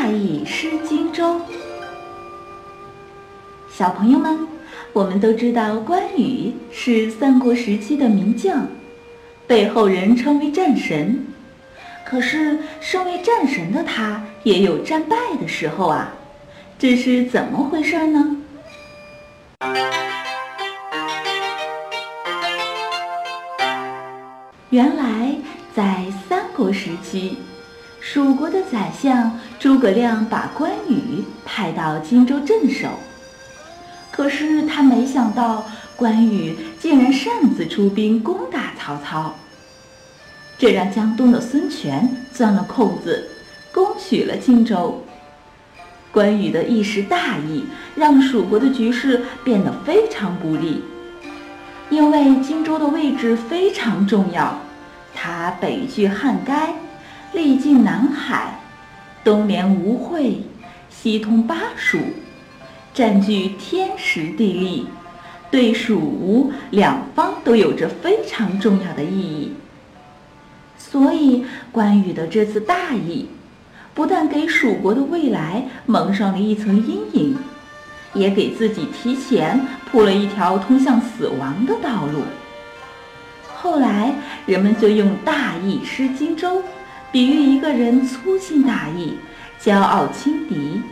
大意失荆州。小朋友们，我们都知道关羽是三国时期的名将，被后人称为战神。可是，身为战神的他也有战败的时候啊，这是怎么回事呢？原来，在三国时期，蜀国的宰相诸葛亮把关羽派到荆州镇守。可是他没想到，关羽竟然擅自出兵攻打曹操，这让江东的孙权钻了空子，攻取了荆州。关羽的一时大意，让蜀国的局势变得非常不利，因为荆州的位置非常重要，它北距汉该，历经南海，东连吴会，西通巴蜀。占据天时地利，对蜀吴两方都有着非常重要的意义。所以，关羽的这次大意，不但给蜀国的未来蒙上了一层阴影，也给自己提前铺了一条通向死亡的道路。后来，人们就用“大意失荆州”比喻一个人粗心大意、骄傲轻敌。